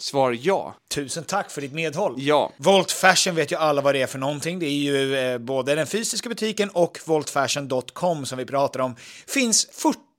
Svar ja. Tusen tack för ditt medhåll. Ja. Volt Fashion vet ju alla vad det är för någonting. Det är ju eh, både den fysiska butiken och voltfashion.com som vi pratar om. Finns 40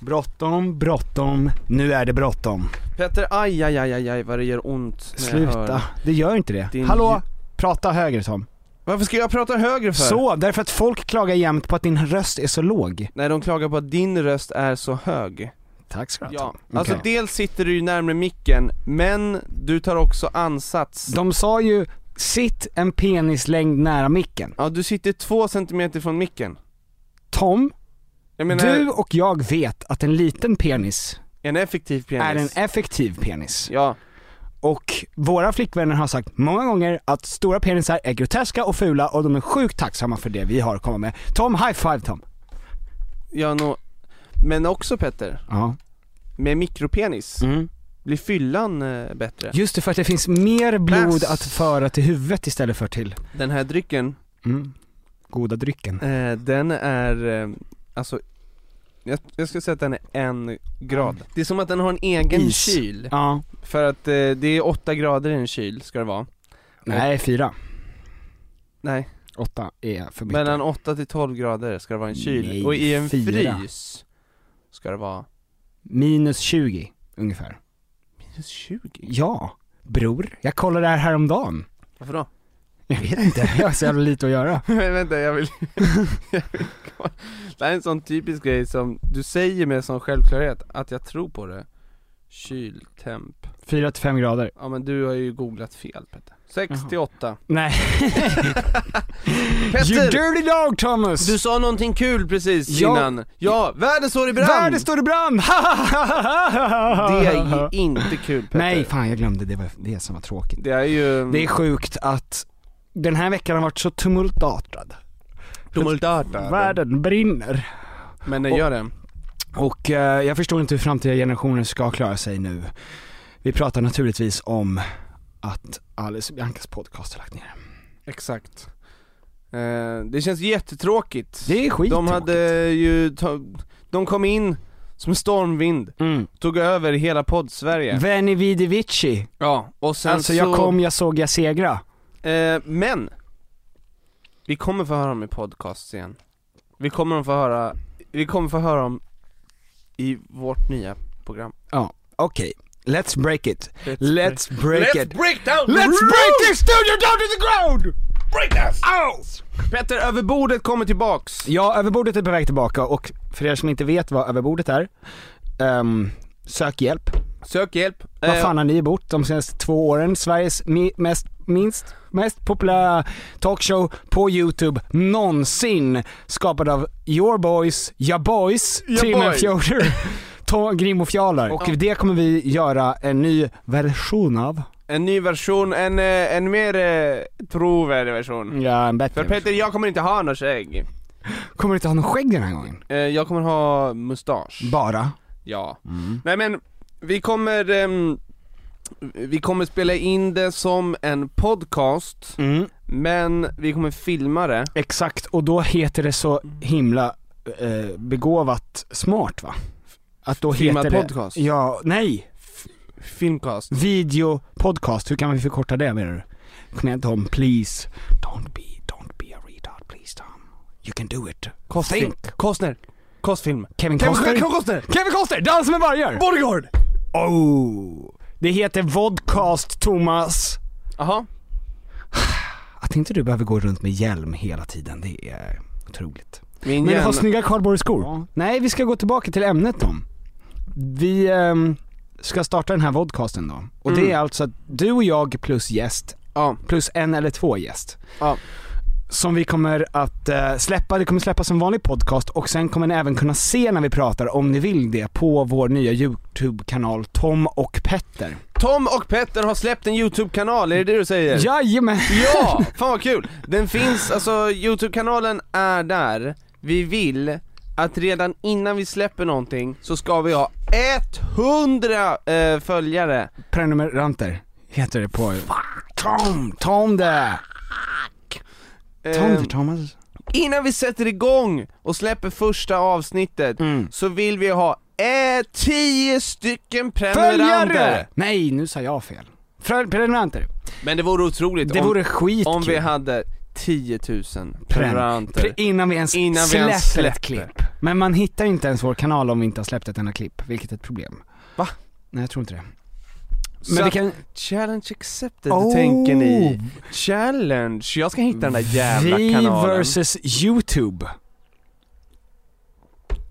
Bråttom, bråttom, nu är det bråttom. Petter, aj aj aj aj, aj vad det gör ont när jag Sluta, hör. det gör inte det. Din Hallå? Prata högre Tom. Varför ska jag prata högre för? Så, därför att folk klagar jämt på att din röst är så låg. Nej, de klagar på att din röst är så hög. Tack ska du ha Ja, Tom. alltså Okej. dels sitter du ju närmare micken, men du tar också ansats. De sa ju, sitt en penislängd nära micken. Ja, du sitter två centimeter från micken. Tom, menar, du och jag vet att en liten penis en effektiv penis. är en effektiv penis. Ja, Och våra flickvänner har sagt många gånger att stora penisar är groteska och fula och de är sjukt tacksamma för det vi har att komma med. Tom, high five Tom! ja nå... Men också Petter, Ja. med mikropenis, Mm. blir fyllan eh, bättre? Just det, för att det finns mer blod Bass. att föra till huvudet istället för till Den här drycken, mm. Goda drycken. eh, den är, eh, alltså jag, jag skulle säga att den är en grad. Det är som att den har en egen Is. kyl. Ja. För att eh, det är åtta grader i en kyl, ska det vara. Nej, fyra. Nej, Åtta är för mycket. mellan 8 till 12 grader ska det vara en kyl. Nej, och i en fyra. frys ska det vara Minus 20 ungefär. minus 20. Ja, bror. Jag kollade det här häromdagen. Varför då? Jag vet inte, jag har så jävla lite att göra. Men vänta, jag vill, jag vill kolla. Det här är en sån typisk grej som du säger med sån självklarhet, att jag tror på det Kyltemp 4 till 5 grader. Ja men du har ju googlat fel Petter 6 Jaha. till 8 Nej. you Petter! dirty dog Thomas! Du sa någonting kul precis Ja. innan Ja, världen står i brand! Världen står i brand! Det är inte kul Petter Nej, fan jag glömde, det var det som var tråkigt. Det är ju Det är sjukt att den här veckan har varit så tumultartad. tumultartat Världen brinner. Men det gör det Och eh, jag förstår inte hur framtida generationer ska klara sig nu. Vi pratar naturligtvis om att Alice Biancas podcast har lagt ner. Exakt eh, Det känns jättetråkigt Det är skit De hade ju, de kom in som en stormvind, mm. tog över hela podd-Sverige Veni vidi vici. Ja, och sen Alltså så, jag kom, jag såg, jag segra. Eh, men Vi kommer få höra dem i podcast igen Vi kommer få höra, vi kommer få höra dem i vårt nya program Ja, okej. Let's break it. Let's break it. break down Let's break this studio down to the ground! break this! Petter, över bordet kommer tillbaks Ja, överbordet är på väg tillbaka och för er som inte vet vad överbordet är, ehm, sök hjälp. Sök hjälp Vad Eh, fan har ni bott de senaste två åren? Sveriges mi- mest, minst, mest populära talkshow på youtube någonsin. Skapad av your boys, ja boys, Ja Tim boy. Fjorder, Grim och Fjalar. Och det kommer vi göra en ny version av. En ny version, en, eh, en mer eh, trovärdig version Ja, en bättre. För Petter, jag kommer inte ha något skägg Kommer du inte ha någon skägg den här gången? eh, Jag kommer ha mustasch Bara? Ja. Nej men, vi kommer, ehm, vi kommer spela in det som en podcast, Mm. men vi kommer filma det. Exakt, och då heter det så himla eh, begåvat smart va? Att då Filmad heter det... podcast? Ja, nej! Filmcast. Video podcast, hur kan vi förkorta det menar du? Kom igen Tom, please. Don't be, don't be a retard please Tom. You can do it. Kostfilm. Think. Kostner. Kostfilm. Kevin Costner? Kevin Costner! Kevin Costner, Dans med vargar! Bodyguard! Oh! Det heter Vodcast Thomas. Jaha. Att inte du behöver gå runt med hjälm hela tiden, det är otroligt. Min Men hjärna- ha snygga kardborreskor. Nej, vi ska gå tillbaka till ämnet då. Vi ehm, ska starta den här vodcasten då. Och det Mm. är alltså att du och jag plus gäst, Ja. plus en eller två gäst. Ja. Som vi kommer att eh, släppa, det kommer släppas som vanlig podcast och sen kommer ni även kunna se när vi pratar, om ni vill det, på vår nya YouTube-kanal Tom och Petter. Tom och Petter har släppt en YouTube-kanal, är det det du säger? Jajamän! Ja! Fan vad kul! Den finns, alltså Youtube-kanalen är där, vi vill att redan innan vi släpper någonting så ska vi ha 100 eh, följare Prenumeranter heter det på... Tom! Tom det! Eh, Thomas. Innan vi sätter igång och släpper första avsnittet Mm. så vill vi ha eh, 10 stycken prenumeranter! Följare! Nej, nu sa jag fel. Prenumeranter. Men det vore otroligt Det om, vore skitkul. om vi hade 10 000 Pren- prenumeranter Pre- innan vi ens Innan vi släpper ens ett släpper. klipp. Men man hittar inte ens vår kanal om vi inte har släppt ett enda klipp, vilket är ett problem. Va? Nej jag tror inte det. Men vi kan... Challenge accepted, Oh. tänker ni? Challenge, jag ska hitta den där jävla vi kanalen versus YouTube.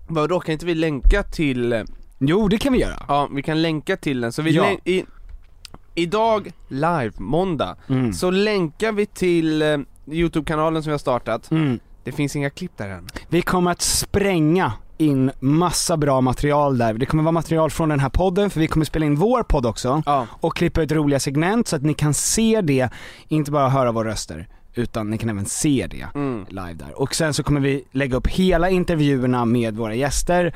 Vadå, kan inte vi länka till, Jo, det kan vi göra. Ja, vi kan länka till den, så vi Ja. i, Idag, live, måndag, Mm. så länkar vi till eh, Youtube-kanalen som vi har startat Mm. Det finns inga klipp där än Vi kommer att spränga in massa bra material där. Det kommer vara material från den här podden, för vi kommer spela in vår podd också. Ja. Och klippa ut roliga segment så att ni kan se det, inte bara höra våra röster. Utan ni kan även se det Mm. live där. Och sen så kommer vi lägga upp hela intervjuerna med våra gäster.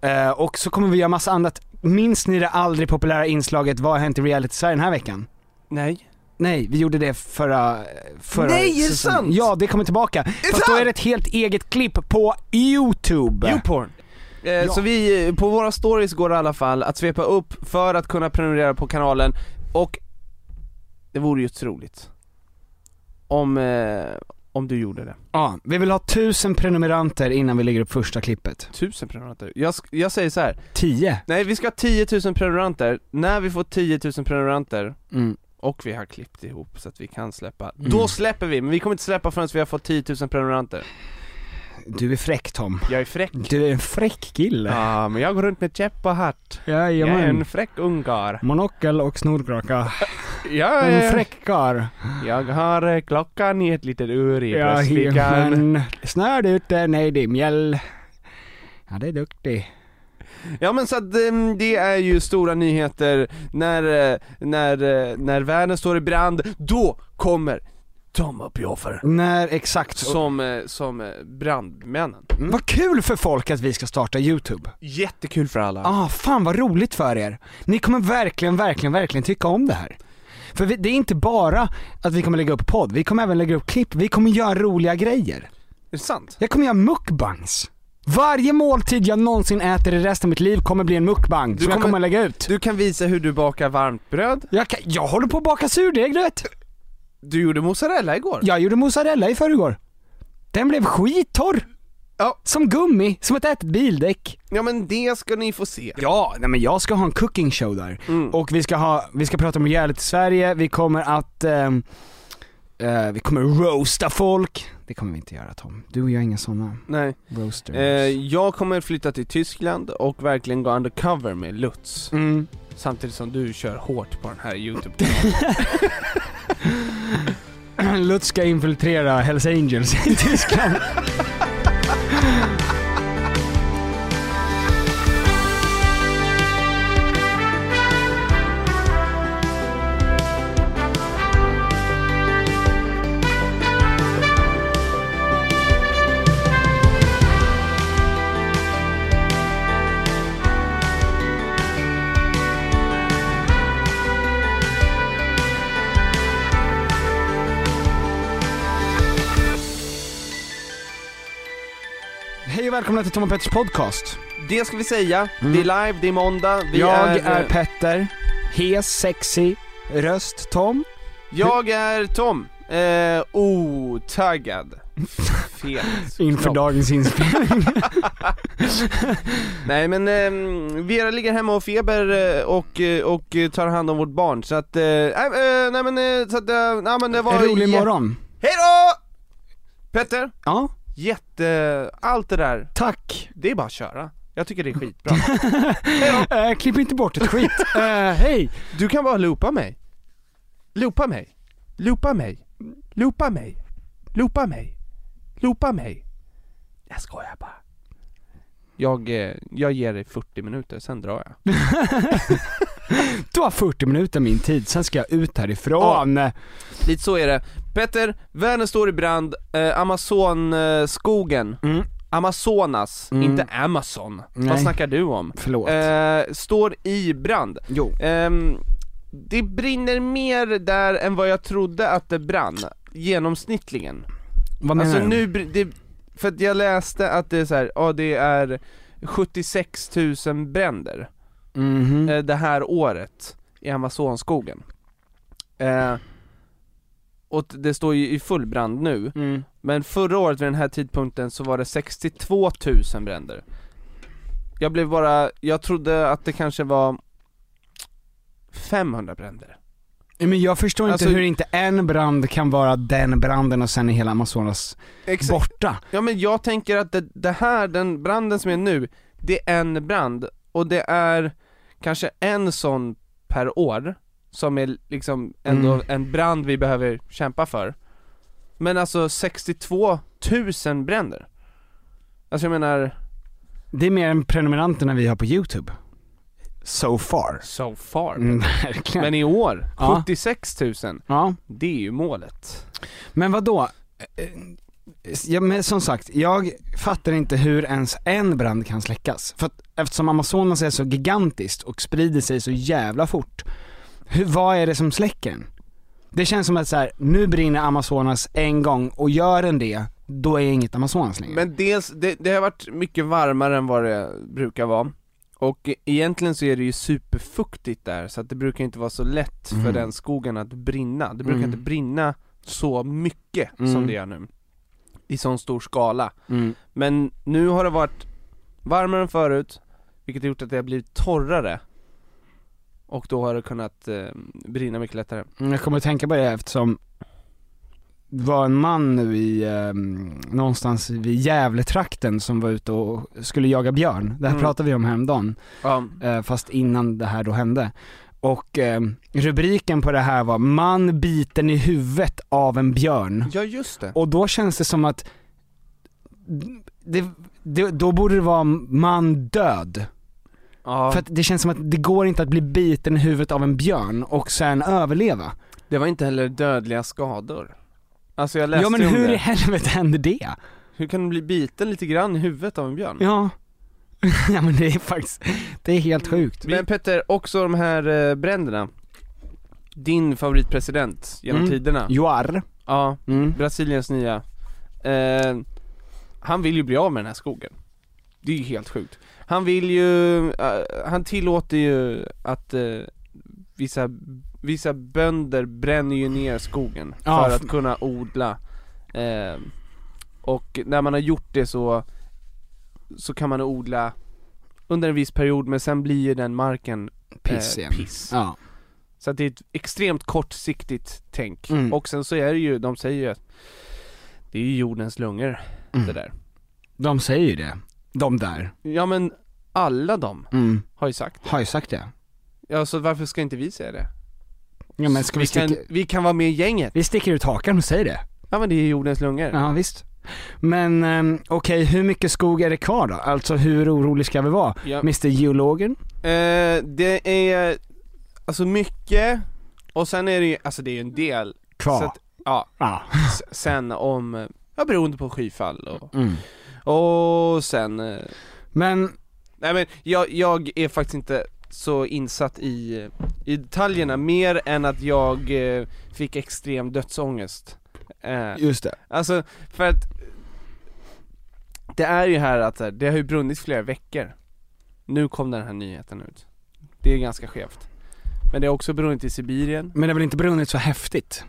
Eh, och så kommer vi göra massa annat. Minns ni det aldrig populära inslaget Vad har hänt i reality den här veckan? Nej Nej, vi gjorde det förra, förra Nej, är det sant? Ja, det kommer tillbaka. Fast då är det ett helt eget klipp på YouTube. Youporn eh, Ja. Så vi, eh, på våra stories går det i alla fall att svepa upp för att kunna prenumerera på kanalen och det vore ju otroligt om, eh, om du gjorde det Ja, vi vill ha tusen prenumeranter innan vi lägger upp första klippet. Tusen prenumeranter, jag, sk- jag säger så här. Tio. nej vi ska ha 10 000 prenumeranter, när vi får 10 000 prenumeranter Mm. Och vi har klippt ihop så att vi kan släppa, Mm. då släpper vi, men vi kommer inte släppa förrän vi har fått 10 000 prenumeranter Du är fräck Tom. Jag är fräck Du är en fräck kille. Ja, men jag går runt med käpp och hatt Jag är Jajamän. en fräck ungkar Monokel och snorkraka. Jag, En är, fräck karl. jag har eh, klockan i ett litet ur i bröstfickan Jajamän. Snart ute, nej det är mjäll. Ja, det är duktig. Ja men så att ehm, det är ju stora nyheter när, eh, när, eh, när världen står i brand, då kommer Tom och Pjoffer När exakt. som, eh, som brandmännen. Vad kul för folk att vi ska starta YouTube. Jättekul för alla. Ah, fan vad roligt för er. Ni kommer verkligen, verkligen, verkligen tycka om det här. För vi, det är inte bara att vi kommer lägga upp podd, vi kommer även lägga upp klipp, vi kommer göra roliga grejer. Är det sant? Jag kommer göra mukbangs. Varje måltid jag någonsin äter i resten av mitt liv kommer bli en mukbang som jag kommer- kommer att lägga ut. Du kan visa hur du bakar varmt bröd, Jag, kan, jag håller på att baka surdeg du vet. du gjorde mozzarella igår Jag gjorde mozzarella i förrgår. Den blev skittorr. Ja. Som gummi, som ett ätet bildäck. Ja men det ska ni få se Ja, nej men jag ska ha en cooking show där. Mm. Och vi ska ha, vi ska prata om reality Sverige, vi kommer att, ehm, eh, vi kommer roasta folk. Det kommer vi inte göra Tom. Du och jag är inga sådana Nej, roasters. eh, jag kommer flytta till Tyskland och verkligen gå undercover med Lutz Mm. Samtidigt som du kör hårt på den här youtube Lutz ska infiltrera Hells Angels i Tyskland. välkomna till Tom och Petters podcast. Det ska vi säga, Mm. det är live, det är måndag, vi jag är, är, eh, Petter, hes, sexy, röst Tom. Jag är Tom, eh, otaggad Inför knopp. dagens inspelning. Nej men ehm, Vera ligger hemma och feber eh, och, eh, och eh, tar hand om vårt barn så att, eh, nej, eh, men eh, så att, eh, nej men det var En rolig morgon. Hejdå! Petter, Ja, jätte, allt det där, tack. det är bara att köra. Jag tycker det är skitbra. Äh, klipp inte bort ett skit. Eh, hej. Du kan bara loopa mig. Loopa mig. Loopa mig. Loopa mig. Loopa mig. Loopa mig. Jag skojar bara. Jag, eh, jag ger dig 40 minuter, sen drar jag Du har 40 minuter min tid, sen ska jag ut härifrån. Lite så är det Petter, världen står i brand, eh, Amazonskogen Mm. Amazonas, Mm. inte Amazon. Vad Nej. snackar du om? Förlåt. Eh, står i brand. Jo. Ehm, det brinner mer där än vad jag trodde att det brann, genomsnittligen. Vad menar Alltså du? nu, det, för att jag läste att det är så här, ja det är 76 000 bränder Mhm. eh, det här året i Amazonskogen. Eh, och det står ju i full brand nu, Mm. men förra året vid den här tidpunkten så var det 62 000 bränder. Jag blev bara, jag trodde att det kanske var 500 bränder. Men jag förstår inte Alltså- hur inte en brand kan vara den branden och sen är hela Amazonas borta. Ja men jag tänker att det, det här, den branden som är nu, det är en brand och det är kanske en sån per år som är liksom ändå Mm. en brand vi behöver kämpa för. Men alltså 62 000 bränder. Alltså jag menar, Det är mer än prenumeranterna vi har på youtube. So far. so far. Mm, verkligen. Men i år, Ja. 76 000, ja. det är ju målet. Men vad då? Ja, men som sagt, jag fattar inte hur ens en brand kan släckas. För att eftersom Amazonas är så gigantiskt och sprider sig så jävla fort, hur, vad är det som släcker den? Det känns som att så här, nu brinner Amazonas en gång och gör den det, då är inget Amazonas längre. Men dels, det, det har varit mycket varmare än vad det brukar vara. Och egentligen så är det ju superfuktigt där, så att det brukar inte vara så lätt för Mm. den skogen att brinna. Det brukar Mm. inte brinna så mycket som Mm. det gör nu. I sån stor skala. mm. Men nu har det varit varmare än förut, vilket har gjort att det har blivit torrare. Och då har det kunnat eh, brinna mycket lättare. Jag kommer att tänka på det eftersom det var en man nu i, eh, någonstans vid Gävletrakten som var ute och skulle jaga björn. Det här Mm. pratade vi om häromdagen. Ja, eh, fast innan det här då hände. Och eh, rubriken på det här var 'Man biten i huvudet av en björn' ja just det. Och då känns det som att det, det, då borde det vara 'man död' Ja, För att det känns som att det går inte att bli biten i huvudet av en björn och sen överleva. det var inte heller dödliga skador. Alltså jag läste Ja men hur det. i helvete händer det? Hur kan du bli biten lite grann i huvudet av en björn? Ja. ja men det är faktiskt, det är helt sjukt. Men Petter, också de här eh, bränderna Din favoritpresident genom Mm. tiderna Joar. Ja, Mm. Brasiliens nya eh, Han vill ju bli av med den här skogen Det är ju helt sjukt Han vill ju, eh, han tillåter ju att eh, vissa, vissa bönder bränner ju ner skogen Ja, för att kunna odla eh, Och när man har gjort det så Så kan man odla under en viss period men sen blir ju den marken Piss eh, piss. Ja. Så att det är ett extremt kortsiktigt tänk. Mm. Och sen så är det ju, de säger ju att det är ju jordens lungor Mm. det där. De säger ju det. De där. Ja men alla de Mm. har ju sagt det. Har ju sagt det. Ja så varför ska inte vi säga det? Ja men ska vi, vi, sticka, kan, vi kan vara med i gänget. vi sticker ut hakan och säger det. Ja men det är jordens lungor. Ja visst. Men um, okej, hur mycket skog är det kvar då? Alltså hur orolig ska vi vara? Ja. Mr Geologen? Eh, det är, alltså mycket, och sen är det ju, alltså det är ju en del. Kvar? Så att, ja, Ja. s- sen om, ja beroende på skyfall och, Mm. och sen eh, Men, Nej men jag, jag är faktiskt inte så insatt i, i detaljerna mer än att jag eh, fick extrem dödsångest. Eh, just det. alltså, för att det är ju här att så här, det har ju brunnit flera veckor. Nu kom den här nyheten ut. Det är ganska skevt. Men det har också brunnit i Sibirien. Men det har väl inte brunnit så häftigt?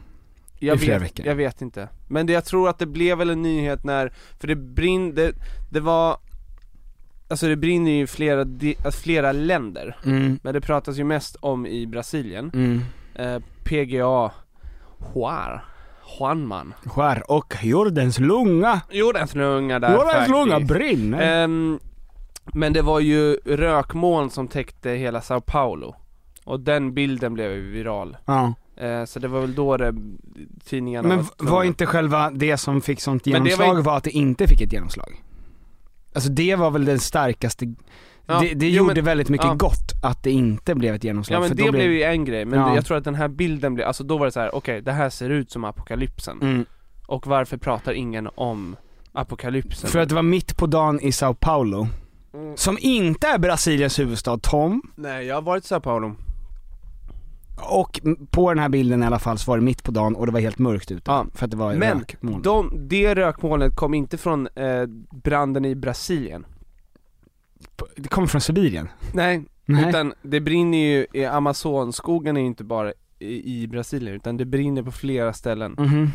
Jag I flera vet, veckor. jag vet inte. Men det, jag tror att det blev väl en nyhet när, för det brinn, det, det var Alltså det brinner ju i flera, alltså flera länder Mm. Men det pratas ju mest om i Brasilien Mm. eh, PGA Juar Juanman Skär och jordens lunga. Jordens lunga där Jordens faktiskt. lunga brinner. Ehm, Men det var ju rökmoln som täckte hela Sao Paulo Och den bilden blev ju viral ja. eh, Så det var väl då det, tidningarna Men var var inte själva det som fick sånt var genomslag inte- var att det inte fick ett genomslag? Alltså det var väl den starkaste, Ja, det, det jo, gjorde men- väldigt mycket ja. gott att det inte blev ett genomslag Ja men för det då blev ju en grej, men Ja. jag tror att den här bilden blev, alltså då var det så här: okej det här ser ut som apokalypsen mm. Och varför pratar ingen om apokalypsen? För att det var mitt på dagen i Sao Paulo, Mm. som inte är Brasiliens huvudstad Tom, Nej jag har varit i Sao Paulo och på den här bilden i alla fall så var det mitt på dagen och det var helt mörkt ute. Ja. För att det var Men rökmoln. de, det rökmolnet kom inte från eh, branden i Brasilien Det kommer från Sibirien. Nej, Nej. utan det brinner ju, i Amazonskogen är ju inte bara i, i Brasilien utan det brinner på flera ställen Mhm.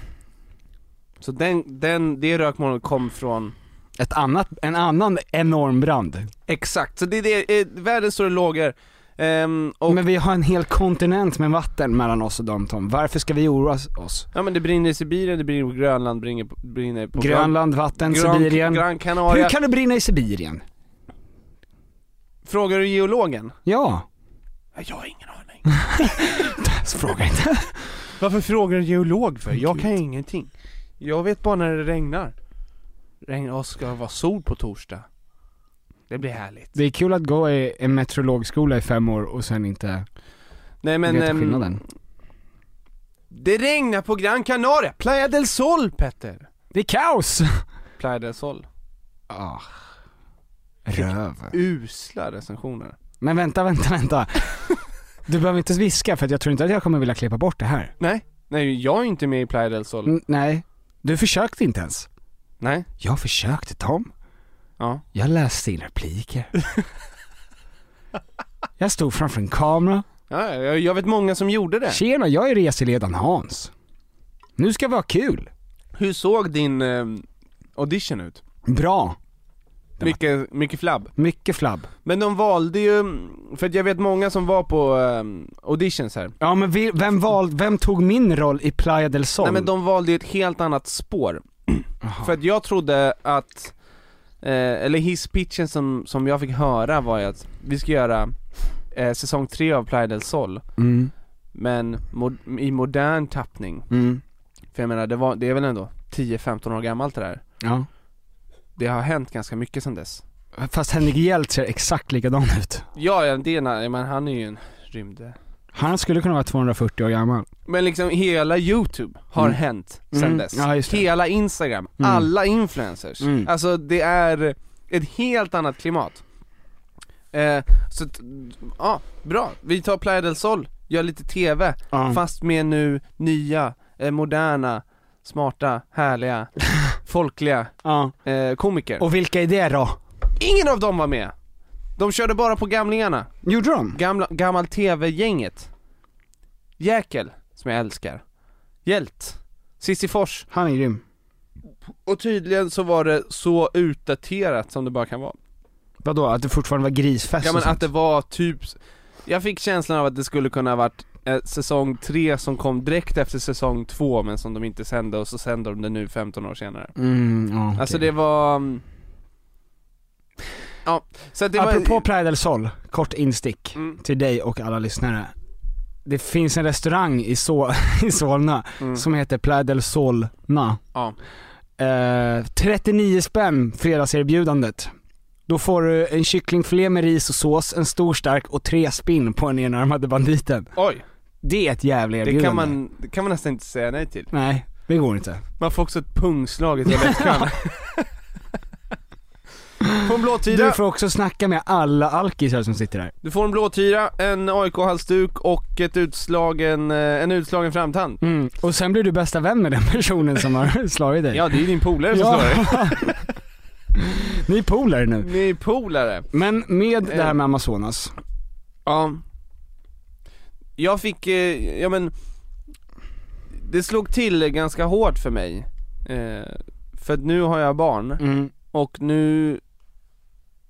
Så den, den, det rökmolnet kom från Ett annat, en annan enorm brand. Exakt, så det är det, eh, världens stora lågor Ehm, och, Men vi har en hel kontinent med vatten mellan oss och dem Tom, varför ska vi oroa oss? ja men det brinner i Sibirien, det brinner på Grönland, brinner på, brinner på Grönland, vatten, Gran, Sibirien. Gran Canaria Hur kan det brinna i Sibirien? Frågar du geologen? Ja. Jag har ingen aning. Fråga inte. Varför frågar du geolog för? Jag kan ju ingenting. Jag vet bara när det regnar. Regn och ska vara sol på torsdag. Det blir härligt. Det är kul att gå i en meteorologskola i fem år och sen inte Nej men... veta ehm, skillnaden. det regnar på Gran Canaria! Playa del Sol Petter! Det är kaos! Playa del Sol. Ah. Röv. Usla recensioner. Men vänta, vänta, vänta. Du behöver inte viska för att jag tror inte att jag kommer vilja klippa bort det här. Nej, nej jag är inte med i Playa del Sol. N- nej. Du försökte inte ens. Nej. Jag försökte Tom. Ja. Jag läste in repliker. jag stod framför en kamera. Ja, jag, jag vet många som gjorde det. Tjena, jag är reseledaren Hans. Nu ska vi ha kul. Hur såg din ehm, audition ut? Bra. Mycket, mycket flabb. Mycket flabb. Men de valde ju, för att jag vet många som var på um, auditions här. Ja men vi, vem val, vem tog min roll i Playa del Sol? Nej men de valde ju ett helt annat spår. För att jag trodde att, eh, eller hisspitchen som, som jag fick höra var ju att vi ska göra eh, säsong 3 av Playa del Sol, Mm, men mod- i modern tappning. mm, För jag menar, det, var, det är väl ändå 10-15 år gammalt det där. ja. Det har hänt ganska mycket sedan dess. Fast Henrik Hjelt ser exakt likadan ut. Ja, ja det är, en- men han är ju en rymd... Han skulle kunna vara 240 år gammal. Men liksom hela youtube har Mm. hänt sen Mm, dess. ja, just det. Hela instagram, Mm. alla influencers. Mm. Alltså det är ett helt annat klimat. Eh, så att, ja, bra. Vi tar Playa del Sol, gör lite TV, Ja. fast med nu nya, eh, moderna, smarta, härliga, folkliga Ja. eh, komiker. Och vilka är det då? Ingen av dem var med! De körde bara på gamlingarna. Gjorde de? Gamla, gammal TV-gänget. Jäkel, som jag älskar. Hjält. Cissi Fors. Han är grym. Och tydligen så var det så utdaterat som det bara kan vara. Vadå, att det fortfarande var grisfest Ja men att det var typ, jag fick känslan av att det skulle kunna ha varit eh, säsong 3 som kom direkt efter säsong 2 men som de inte sände och så sände de det nu 15 år senare. Mm, okej. Alltså det var... mm, Ja, så det Apropå var... Playa del Sol, kort instick Mm. till dig och alla lyssnare. Det finns en restaurang i, so i Solna Mm. som heter Playa del Solna. Ja. Eh, 39 spänn fredagserbjudandet. Då får du en kycklingfilé med ris och sås, en stor stark och tre spinn på den enarmade banditen. Oj! Det är ett jävla Det erbjudande. kan man, det kan man nästan inte säga nej till. Nej, det går inte. Man får också ett pungslag i toalettkön. Får en blåtira, Du får också snacka med alla alkisar som sitter där. du får en blåtira, en AIK-halsduk och ett utslagen, eh, en utslagen framtand. Mm. Och sen blir du bästa vän med den personen som har slagit dig. Ja, det är ju din polare som Ja. slår dig. Ni är polare nu. Ni är polare. Men med det här Eh. med Amazonas. Ja. Jag fick, eh, ja men Det slog till ganska hårt för mig eh, För att nu har jag barn Mm. och nu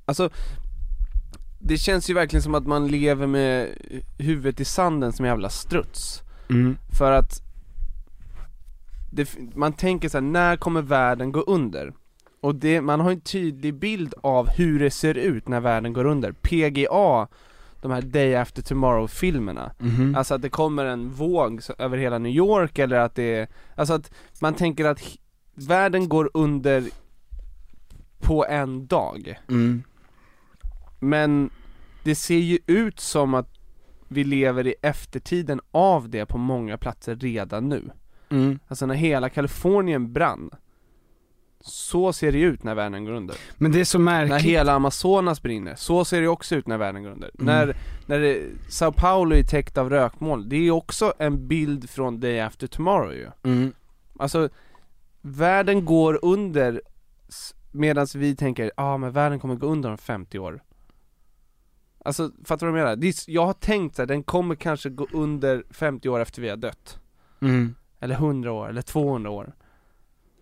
Alltså Det känns ju verkligen som att man lever med huvudet i sanden som jävla struts Mm. För att det, Man tänker så här, när kommer världen gå under? Och det, man har en tydlig bild av hur det ser ut när världen går under PGA De här Day After Tomorrow-filmerna Mhm. Alltså att det kommer en våg över hela New York eller att det är, alltså att man tänker att världen går under på en dag Mm. Men det ser ju ut som att vi lever i eftertiden av det på många platser redan nu Mm. Alltså när hela Kalifornien brann Så ser det ut när världen går under Men det är så När märkligt. hela Amazonas brinner, så ser det också ut när världen går under Mm. När, när det, Sao Paulo är täckt av rökmoln, det är också en bild från Day After Tomorrow ju Mm. Alltså, världen går under medan vi tänker, ja ah, men världen kommer gå under om 50 år Alltså, fattar du vad jag menar? Det är, jag har tänkt här, den kommer kanske gå under 50 år efter vi har dött Mm. Eller 100 år, eller 200 år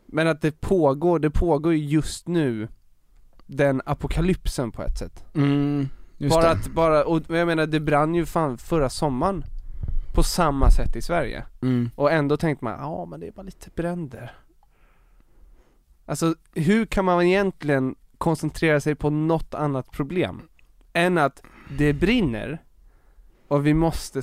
Men att det pågår, det pågår ju just nu Den apokalypsen på ett sätt Mm. Bara det. att, bara, och jag menar det brann ju fan förra sommaren På samma sätt i Sverige Mm. och ändå tänkte man, ja men det är bara lite bränder Alltså hur kan man egentligen koncentrera sig på något annat problem än att det brinner och vi måste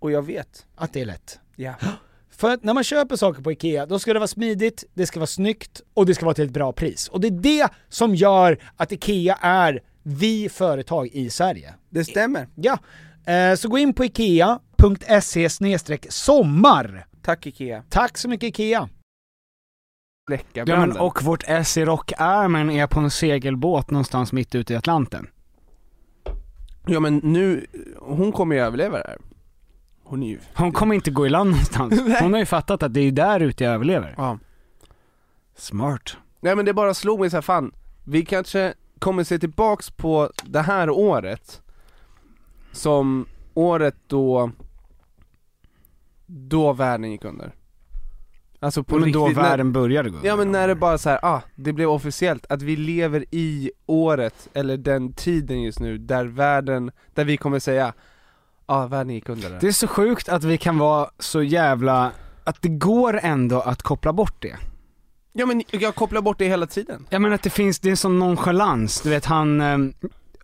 Och jag vet. att det är lätt. Ja. För att när man köper saker på IKEA, då ska det vara smidigt, det ska vara snyggt och det ska vara till ett bra pris. Och det är det som gör att IKEA är vi företag i Sverige. Det stämmer. Ja, eh, så gå in på ikea.se sommar. Tack IKEA. Tack så mycket IKEA. Branden. och vårt S i rockärmen är på en segelbåt någonstans mitt ute i Atlanten. Ja men nu, hon kommer ju överleva det här. Hon är ju... Hon kommer inte gå i land någonstans. Hon har ju fattat att det är där ute jag överlever. Ja. Smart. Nej men det bara slog mig så här, fan, vi kanske kommer se tillbaks på det här året som året då, då världen gick under. Alltså på Men då riktigt, världen när, började gå Ja men under. när det bara så här, ah, det blev officiellt att vi lever i året, eller den tiden just nu, där världen, där vi kommer säga, ja världen gick under där. Det är så sjukt att vi kan vara så jävla, att det går ändå att koppla bort det. Ja men jag kopplar bort det hela tiden. Jag menar att det finns, det är en sån nonchalans, du vet han, eh,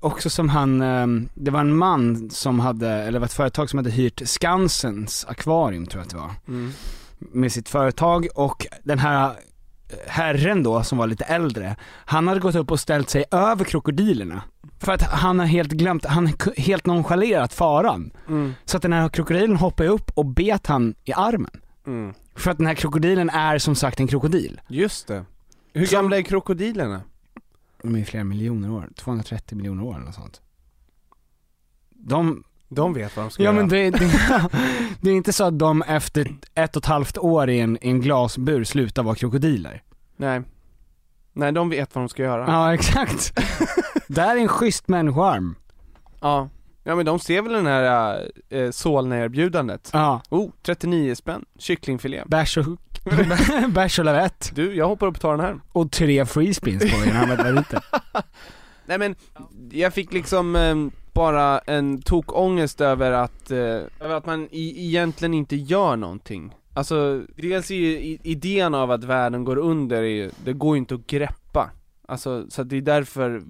också som han, eh, det var en man som hade, eller var ett företag som hade hyrt Skansens akvarium tror jag att det var. Mm. med sitt företag och den här herren då som var lite äldre, han hade gått upp och ställt sig över krokodilerna. För att han har helt glömt, han har helt nonchalerat faran. Mm. Så att den här krokodilen hoppade upp och bet han i armen. Mm. För att den här krokodilen är som sagt en krokodil. Just det. Hur Som- gamla är krokodilerna? De är flera miljoner år, 230 miljoner år eller sånt. De, De vet vad de ska ja göra. men det, det, det är inte så att de efter ett och ett halvt år i en, i en glasbur slutar vara krokodiler. Nej. Nej, de vet vad de ska göra. Ja exakt. Där är en schysst människoarm. Ja. Ja men de ser väl den här äh, Solna-erbjudandet. Ja, Oh, 39 spänn, kycklingfilé. bärs och, bärs och lavett. Du, jag hoppar upp och tar den här. Och tre free spins på den här ute. Nej men, jag fick liksom eh, bara en tokångest över att, eh, över att man i, egentligen inte gör någonting. Alltså, dels är ju idén av att världen går under, är, ju- det går ju inte att greppa. Alltså, så det är därför,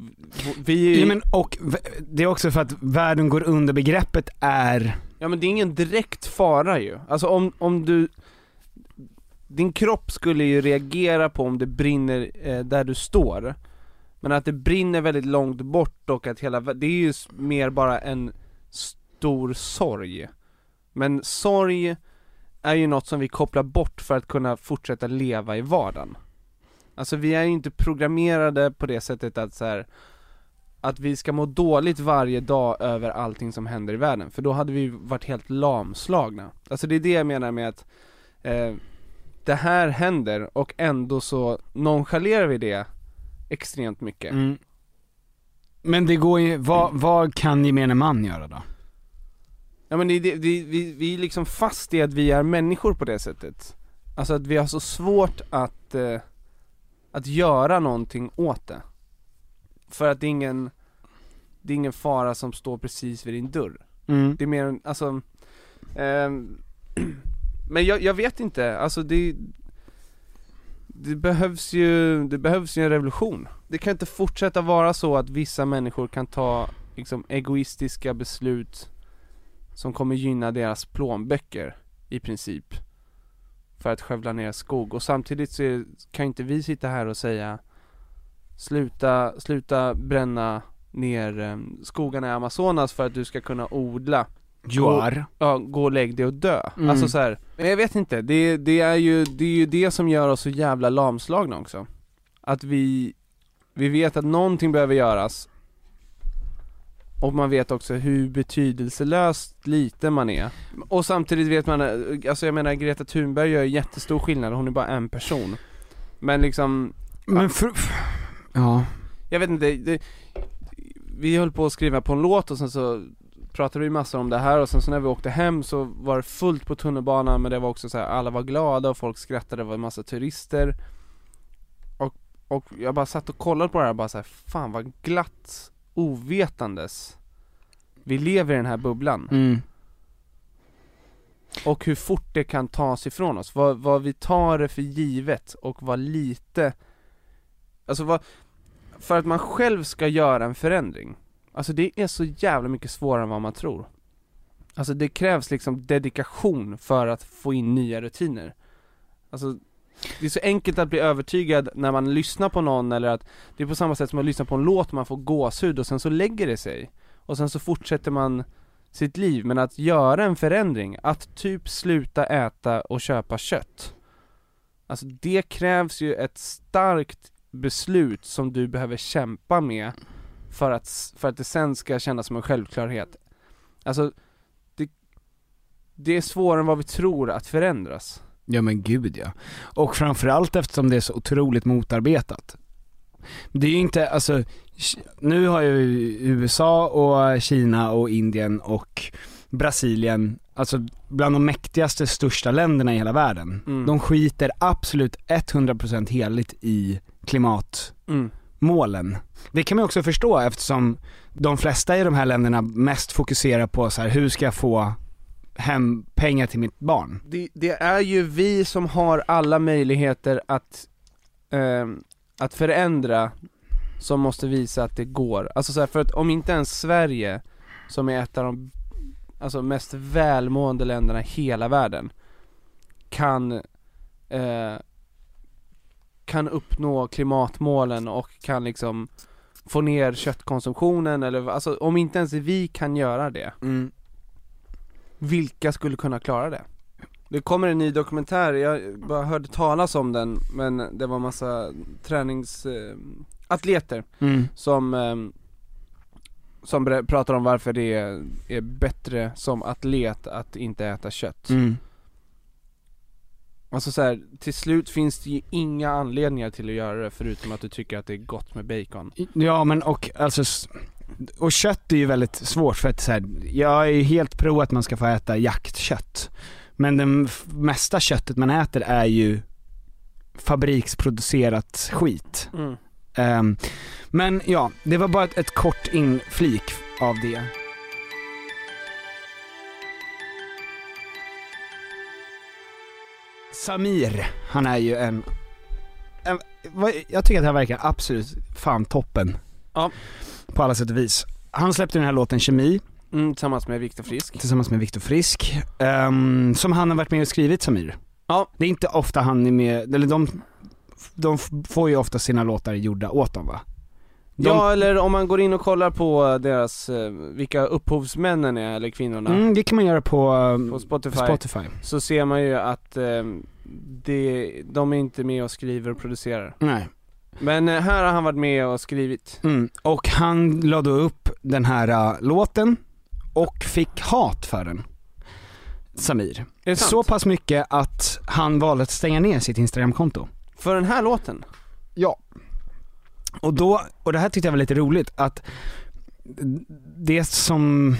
vi Ja, men, och det är också för att världen går under begreppet är, ja men det är ingen direkt fara ju. Alltså om, om du, din kropp skulle ju reagera på om det brinner eh, där du står. Men att det brinner väldigt långt bort och att hela, det är ju mer bara en stor sorg. Men sorg är ju något som vi kopplar bort för att kunna fortsätta leva i vardagen. Alltså vi är ju inte programmerade på det sättet att så här, att vi ska må dåligt varje dag över allting som händer i världen, för då hade vi varit helt lamslagna. Alltså det är det jag menar med att eh, det här händer och ändå så nonchalerar vi det extremt mycket. mm. Men det går ju, vad, vad kan gemene man göra då? Ja men det, det, vi, vi, vi är liksom fast i att vi är människor på det sättet. Alltså att vi har så svårt att, eh, att göra någonting åt det. För att det är ingen, det är ingen fara som står precis vid din dörr. Mm. Det är mer, en- alltså, ehm, men jag, jag vet inte, alltså det det behövs ju, det behövs ju en revolution. Det kan inte fortsätta vara så att vissa människor kan ta liksom egoistiska beslut som kommer gynna deras plånböcker i princip. För att skövla ner skog och samtidigt så är, kan inte vi sitta här och säga Sluta, sluta bränna ner eh, skogarna i Amazonas för att du ska kunna odla Joar. Ja, gå och lägg dig och dö. Mm. Alltså så här, men jag vet inte, det, det, är ju, det är ju det som gör oss så jävla lamslagna också. Att vi, vi vet att någonting behöver göras och man vet också hur betydelselöst lite man är. Och samtidigt vet man, alltså jag menar Greta Thunberg gör jättestor skillnad, hon är bara en person. Men liksom, Men för, ja. jag vet inte, det, vi höll på att skriva på en låt och sen så pratade vi massor om det här och sen så när vi åkte hem så var det fullt på tunnelbanan men det var också så här, alla var glada och folk skrattade, det var en massa turister Och, och jag bara satt och kollade på det här och bara så här, fan vad glatt ovetandes Vi lever i den här bubblan. Mm. och hur fort det kan tas ifrån oss, vad, vad vi tar det för givet och vad lite Alltså vad, för att man själv ska göra en förändring Alltså det är så jävla mycket svårare än vad man tror. Alltså det krävs liksom dedikation för att få in nya rutiner. Alltså det är så enkelt att bli övertygad när man lyssnar på någon eller att Det är på samma sätt som att lyssna på en låt, man får gåshud och sen så lägger det sig. Och sen så fortsätter man sitt liv, men att göra en förändring, att typ sluta äta och köpa kött. Alltså det krävs ju ett starkt beslut som du behöver kämpa med för att, för att det sen ska kännas som en självklarhet. Alltså det, det är svårare än vad vi tror att förändras. Ja men gud ja. Och framförallt eftersom det är så otroligt motarbetat. Det är ju inte, alltså, nu har ju USA och Kina och Indien och Brasilien, alltså bland de mäktigaste, största länderna i hela världen. Mm. De skiter absolut 100% heligt i klimatmålen. mm. Det kan man också förstå eftersom de flesta i de här länderna mest fokuserar på så här, hur ska jag få hem pengar till mitt barn? det, det är ju vi som har alla möjligheter att, ehm, att förändra som måste visa att det går. Alltså så här, för att om inte ens Sverige, som är ett av de alltså, mest välmående länderna i hela världen, kan, eh, kan uppnå klimatmålen och kan liksom få ner köttkonsumtionen eller, alltså om inte ens vi kan göra det, vilka skulle kunna klara det? Det kommer en ny dokumentär, jag bara hörde talas om den, men det var massa träningsatleter eh, atleter Mm. som, eh, som pratar om varför det är, är bättre som atlet att inte äta kött. Mm. Alltså så här, till slut finns det ju inga anledningar till att göra det förutom att du tycker att det är gott med bacon. Ja men och alltså, och kött är ju väldigt svårt för att så här, jag är ju helt pro att man ska få äta jaktkött. Men det mesta köttet man äter är ju fabriksproducerat skit. Mm. Ehm, men ja, det var bara ett, ett kort inflik av det. Samir, han är ju en vad- jag tycker att han verkar absolut fan toppen. Ja. På alla sätt och vis. Han släppte den här låten Kemi Mm, tillsammans med Viktor Frisk. tillsammans med Viktor Frisk, ehm, som han har varit med och skrivit Samir. Ja. Det är inte ofta han är med, eller de, de får ju ofta sina låtar gjorda åt dem va? De, Ja, eller om man går in och kollar på deras, eh, vilka upphovsmännen är, eller kvinnorna, mm, det kan man göra på, ehm, på Spotify, Spotify. så ser man ju att eh, det, de är inte med och skriver och producerar. Nej. Men eh, här har han varit med och skrivit. Mm. Och han la då upp den här uh, låten och fick hat för den. Samir. Så pass mycket att han valde att stänga ner sitt Instagramkonto. För den här låten? Ja. Och då, och det här tyckte jag var lite roligt, att det som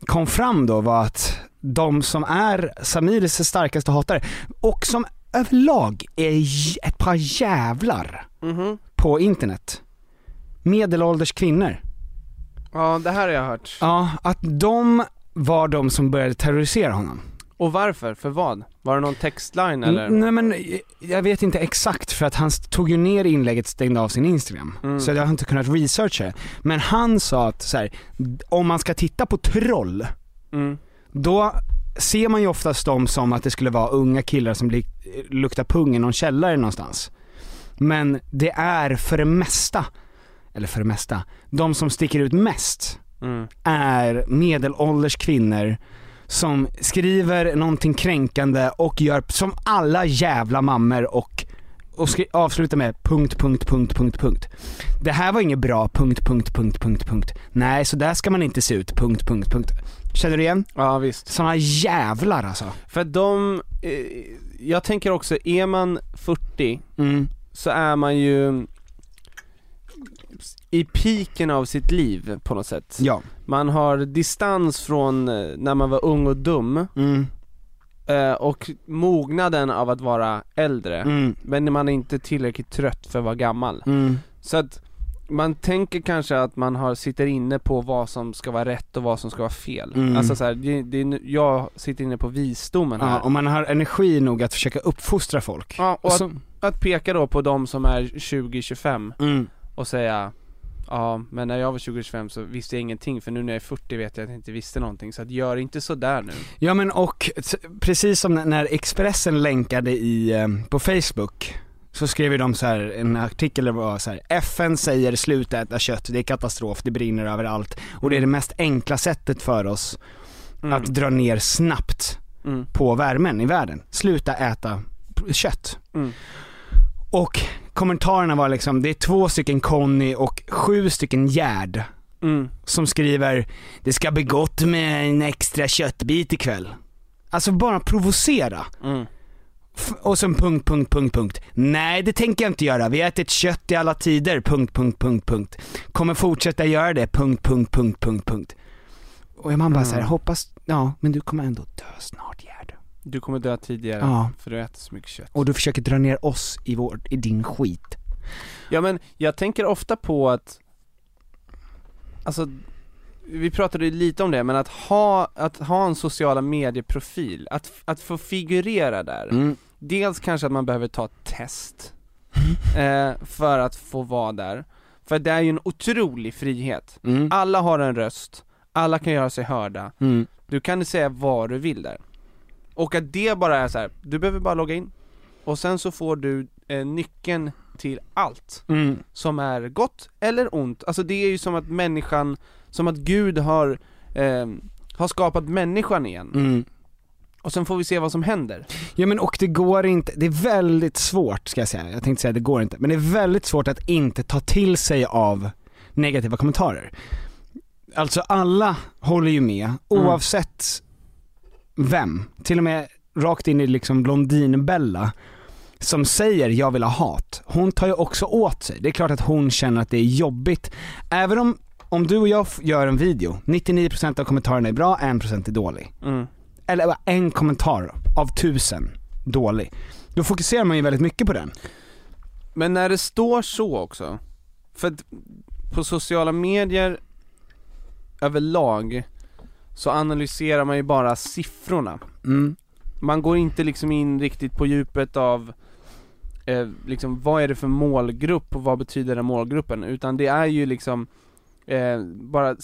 kom fram då var att de som är Samirs starkaste hatare, och som överlag är ett par jävlar Mhm. på internet, medelålders kvinnor. Ja, det här har jag hört. Ja, att de var de som började terrorisera honom. Och varför? För vad? Var det någon textline eller? N- Nej men, eh, jag vet inte exakt för att han tog ju ner inlägget och stängde av sin Instagram. Mm. Så jag har inte kunnat researcha det. Men han sa att så här, om man ska titta på troll, Mm. då ser man ju oftast dem som att det skulle vara unga killar som lik- luktar pung i någon källare någonstans. Men det är för det mesta, eller för det mesta, de som sticker ut mest Mm. är medelålders kvinnor som skriver någonting kränkande och gör som alla jävla mammor och, och avslutar med punkt, punkt, punkt, punkt, punkt. Det här var inget bra, punkt, punkt, punkt, punkt, punkt. Nej, så där ska man inte se ut, punkt, punkt, punkt. Känner du igen? Ja visst. Såna jävlar alltså. För de, eh, jag tänker också, är man 40 Mm. Så är man ju i piken av sitt liv på något sätt. Ja. Man har distans från eh, när man var ung och dum Mm. eh, och mognaden av att vara äldre. Mm. Men man är inte tillräckligt trött för att vara gammal. Mm. Så att man tänker kanske att man har, sitter inne på vad som ska vara rätt och vad som ska vara fel. Mm. Alltså så här, det, det, jag sitter inne på visdomen här. Ja, och man har energi nog att försöka uppfostra folk. Ja, och Och så- att peka då på de som är 20-25 Mm. och säga Ja, men när jag var 20-25 så visste jag ingenting för nu när jag är 40 vet jag att jag inte visste någonting så att gör inte sådär nu Ja men och precis som när Expressen länkade i, eh, på Facebook så skrev ju de så här, en artikel där det var så här, FN säger sluta äta kött, det är katastrof, det brinner överallt och det är det mest enkla sättet för oss Mm. att dra ner snabbt Mm. på värmen i världen. Sluta äta kött. Mm. Och kommentarerna var liksom, det är två stycken Conny och sju stycken Gerd Mm. som skriver Det ska bli gott med en extra köttbit ikväll. Alltså bara provocera. Mm. Och sen punkt, punkt, punkt, punkt. Nej det tänker jag inte göra, vi har ätit kött i alla tider, punkt, punkt, punkt, punkt. Kommer fortsätta göra det, punkt, punkt, punkt, punkt, punkt. Och man bara så här, hoppas, ja men du kommer ändå dö snart. Du kommer dö tidigare Ja. för du äter så mycket kött Och du försöker dra ner oss i, vår, i din skit. Ja men jag tänker ofta på att Alltså vi pratade ju lite om det, men att ha, att ha en sociala medieprofil, att, att få figurera där Mm. Dels kanske att man behöver ta ett test eh, för att få vara där. För det är ju en otrolig frihet. Mm. Alla har en röst, alla kan göra sig hörda. Mm. Du kan säga vad du vill där. Och att det bara är så här, du behöver bara logga in. Och sen så får du eh, nyckeln till allt Mm. som är gott eller ont. Alltså det är ju som att människan, som att Gud har, eh, har skapat människan igen. Mm. Och sen får vi se vad som händer. Ja men och det går inte, det är väldigt svårt ska jag säga, jag tänkte säga det går inte, men det är väldigt svårt att inte ta till sig av negativa kommentarer. Alltså alla håller ju med, oavsett vem, till och med rakt in i liksom Blondinbella som säger jag vill ha hat, hon tar ju också åt sig. Det är klart att hon känner att det är jobbigt. Även om, om du och jag gör en video, 99% av kommentarerna är bra, 1% är dålig Mm. eller en kommentar av tusen dålig. Då fokuserar man ju väldigt mycket på den. Men när det står så också, för att på sociala medier överlag så analyserar man ju bara siffrorna. Mm. Man går inte liksom in riktigt på djupet av eh, liksom vad är det för målgrupp och vad betyder den målgruppen? Utan det är ju liksom eh, bara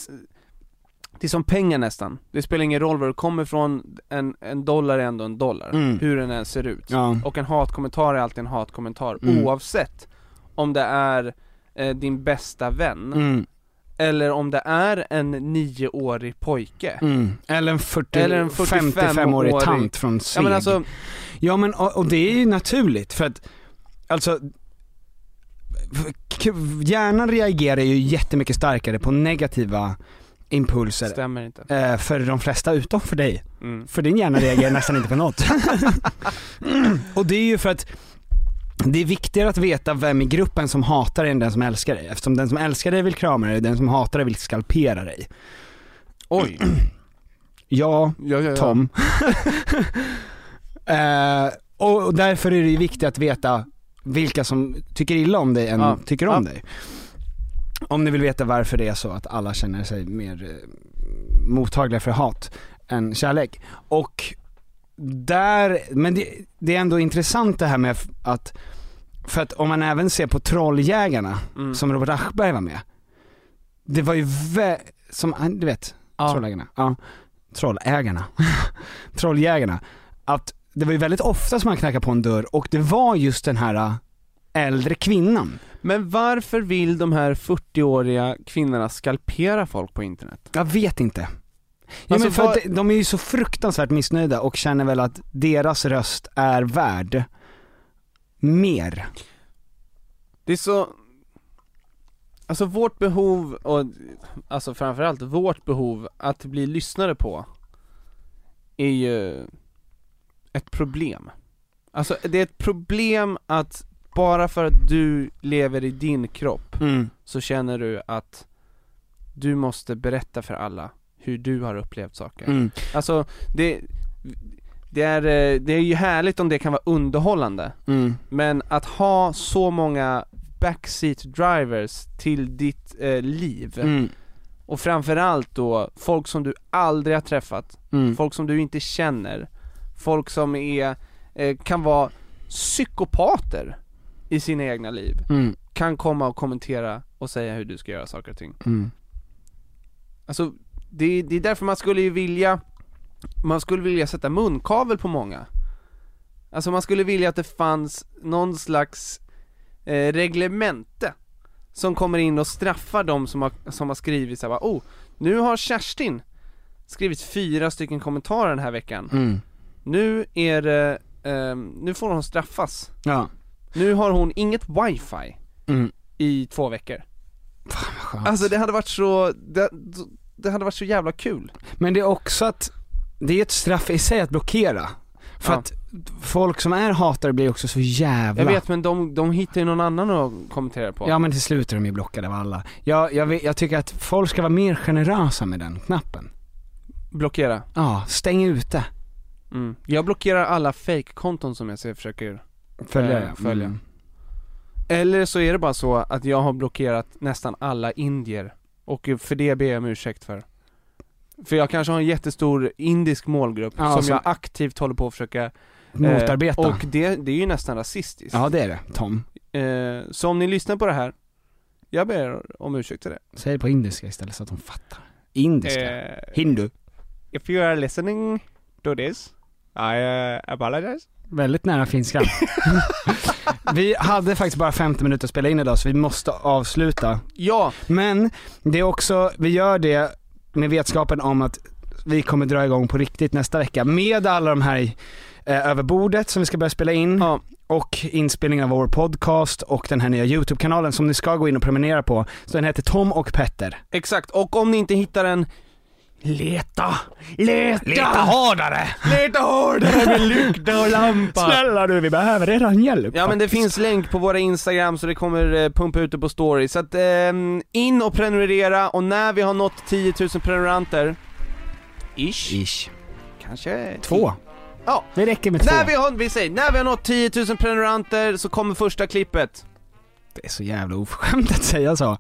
det är som pengar nästan. Det spelar ingen roll var du kommer ifrån, en, en dollar är ändå en dollar, Mm. hur den än ser ut. Ja. Och en hatkommentar är alltid en hatkommentar, Mm. oavsett om det är eh, din bästa vän, Mm, eller om det är en nioårig pojke. mm. Eller en 40, Eller en 55-årig 45-årig tant från Sveg. Ja men alltså, Ja men och, och det är ju naturligt för att, alltså hjärnan reagerar ju jättemycket starkare på negativa impulser stämmer inte. eh, för de flesta utom för dig. Mm. För din hjärna reagerar nästan inte på något. och det är ju för att det är viktigare att veta vem i gruppen som hatar dig än den som älskar dig. Eftersom den som älskar dig vill krama dig, den som hatar dig vill skalpera dig. Oj. Ja, Ja, ja, ja. Tom. eh, och därför är det ju viktigt att veta vilka som tycker illa om dig än Ja. tycker om Ja. dig. Om ni vill veta varför det är så att alla känner sig mer eh, mottagliga för hat än kärlek. Och där, men det, det är ändå intressant det här med att, för att om man även ser på Trolljägarna, Mm. som Robert Aschberg var med. Det var ju vä- som, du vet, Ja. Trolljägarna. Ja. Trollägarna. Trolljägarna. Att det var ju väldigt ofta som man knackade på en dörr och det var just den här äh, äldre kvinnan. Men varför vill de här 40-åriga kvinnorna skalpera folk på internet? Jag vet inte. Ja, Alltså, men för att de- de är ju så fruktansvärt missnöjda och känner väl att deras röst är värd mer. Det är så Alltså vårt behov, och alltså framförallt vårt behov att bli lyssnade på är ju ett problem. Alltså det är ett problem att bara för att du lever i din kropp Mm. så känner du att du måste berätta för alla hur du har upplevt saker. Mm. Alltså det, det, är, eh, det är ju härligt om det kan vara underhållande Mm. men att ha så många backseat drivers till ditt eh, liv Mm. och framförallt då folk som du aldrig har träffat, Mm. folk som du inte känner, folk som är, eh, kan vara psykopater i sina egna liv, Mm. kan komma och kommentera och säga hur du ska göra saker och ting. Mm. Alltså, det, det är därför man skulle ju vilja, man skulle vilja sätta munkavel på många. Alltså man skulle vilja att det fanns någon slags eh, reglemente som kommer in och straffar de som har, som har skrivit såhär, oh, nu har Kerstin skrivit fyra stycken kommentarer den här veckan. Mm. Nu är det, ehm, nu får hon straffas. Ja. Nu har hon inget wifi Mm. i två veckor. Fan vad skönt. Alltså det hade varit så, det, det hade varit så jävla kul. Men det är också att, det är ett straff i sig att blockera. För Ja. att folk som är hatare blir också så jävla Jag vet men de, de hittar ju någon annan att kommentera på. Ja men till slut är de ju blockade av alla. Jag, jag, vet- jag tycker att folk ska vara mer generösa med den knappen. Blockera. Ja, stäng ute. Mm. Jag blockerar alla fake-konton som jag ser försöker Följa ja. följa. Mm. Eller så är det bara så att jag har blockerat nästan alla indier Och för det ber jag om ursäkt för För jag kanske har en jättestor indisk målgrupp Ja, som som- jag aktivt håller på att försöka eh, Motarbeta. Och det, det är ju nästan rasistiskt Ja det är det, Tom. eh, Så om ni lyssnar på det här Jag ber om ursäkt för det Säg det på indiska istället så att de fattar. Indiska. Eh, Hindu. If you are listening to this I uh, apologize Väldigt nära finskan. vi hade faktiskt bara 50 minuter att spela in idag så vi måste avsluta. Ja! Men det är också, vi gör det med vetskapen om att vi kommer dra igång på riktigt nästa vecka med alla de här eh, över bordet som vi ska börja spela in. Ja. Och inspelning av vår podcast och den här nya YouTube-kanalen som ni ska gå in och prenumerera på. Så den heter Tom och Petter. Exakt, och om ni inte hittar den Leta! Leta! Leta hårdare! Leta hårdare med lykta och lampa! Snälla du, vi behöver eran hjälp Ja men det finns länk på våra instagram så det kommer eh, pumpa ut det på story, så att ehm, in och prenumerera och när vi har nått 10 000 prenumeranter Ish, Ish. kanske Två. Ja. Det räcker med två. När vi har, vi säger, när vi har nått 10 000 prenumeranter så kommer första klippet Det är så jävla oförskämt att säga så.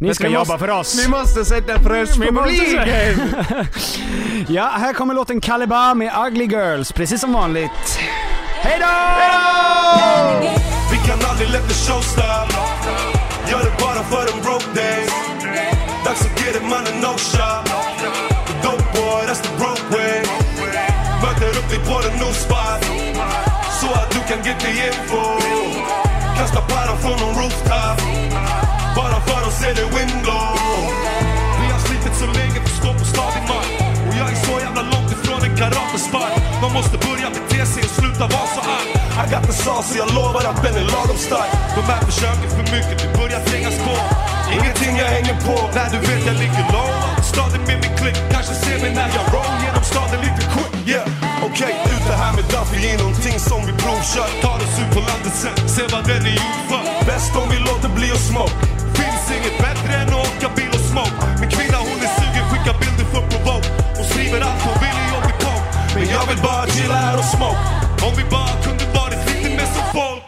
Ni ska vi jobba måste- för oss. Vi måste sätta press Vi på publiken! Ja, här kommer låten Caliban med Ugly Girls, precis som vanligt. Hej då! Hej då! aldrig let the show stop Gör det bara för en broke days Dags att get it mannen no shot The dope boy, that's the broke way Möter upp dig på the new spot Så att du kan get dig info Kasta para från någon rooftop för att se det windblow Vi har slitit så länge för att stå på stadig mark. Och jag är så jävla långt ifrån en karatespark Man måste börja bete sig och sluta vara så arg. I got the sauce jag lovar att den är lagom stark. De här försöken för mycket, det börjar trängas på Ingenting jag hänger på, när du vet jag ligger low. Staden med min klick, kanske ser mig när jag roll. Genom staden lite quick Yeah, okej, det här med Duffy är någonting som vi provkör. Tar oss ut på landet sen, se vad den är gjord för. Bäst om vi låter bli att smoke inget bättre än att åka bil och smoke. Min kvinna hon är sugen, skicka bilder för provoke Hon skriver allt hon vill i om vi Men jag vill bara chilla här och smoke. Om vi bara kunde varit lite mer som folk.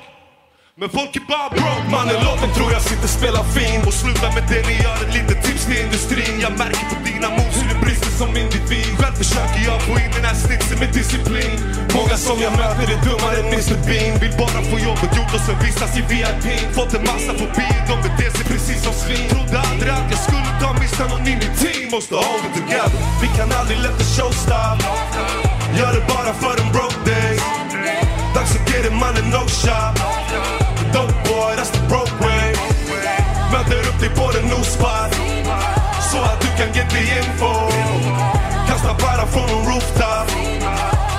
Men folk är bara broke Mannen låten tror jag sitter spelar fin. Och sluta med det ni gör, ett litet tips till industrin. Jag märker på dina moves hur du som individ. Själv försöker jag få in den här snitsen med disciplin. Många som jag möter är dummare än Mr Bean. Vill bara få jobbet gjort och sen vistas i VIP Fått en massa fobier, de beter sig precis som svin. Trodde aldrig att jag skulle ta mista anonymitet i mitt team. Måste hold it together. Vi kan aldrig let the show stop. Gör det bara för en broke day. Dags att get it mannen no shot. Dope boy, that's the broke way. Möter upp dig på the new Kasta från en rooftop.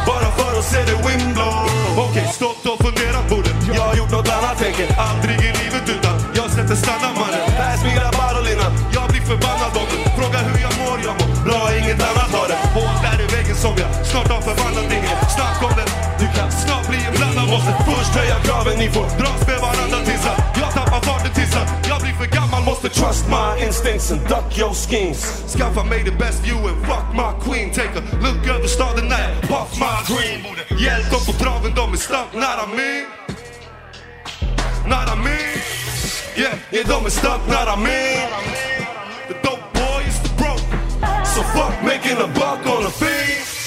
Bara för att se the wind blow. Okej, okay, stått och funderat på det. Jag har gjort något annat, tänker aldrig i livet utan Jag släpper stanna mannen. Pass me that bottle innan Jag blir förbannad om du Frågar hur jag mår, jag mår bra, inget annat har det. Och där är väggen som jag snart har förvandlat Ingen. Snack om det. Du kan snart bli en blandad Måste. Först höja kraven, ni får dras med varandra. Trust my instincts and duck your schemes. Scuff, I made the best view and fuck my queen. Take a look över staden när jag puff my green. Hjälp dem på traven, de är stuck, not a me. Not a me. Yeah, yeah de är stuck, not a me. The dope boy is the broke So fuck making a buck on a fee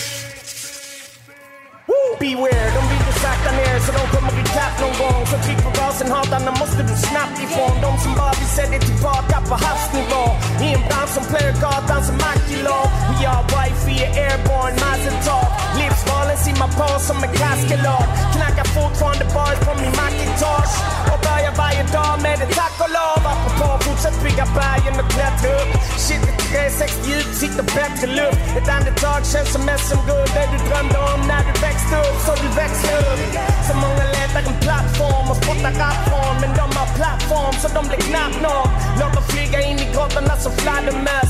Beware, de vill du sakta ner så de kommer ikapp någon gång Så tryck på gasen hatarna måste du snabbt ifrån De som bara vill se dig tillbaka på havsnivå I en bransch som plöjer gatan som Akilov Jag har wifi airborne, mazel tov Livsvalen simmar på som en kaskelot Knackar fortfarande bars på min Macintosh Och varje dag med ett tack och lov. Apropå fortsätt bygga bergen och klättra upp. Shit, 360 djup sitter bättre luft. Ett andetag känns som SM-guld Det du drömde om när du växte upp så du växte upp. Så många letar en plattform och spottar rap från Men de har plattform så de blir knappt någon. Låt dem flyga in i grottorna som fladdermöss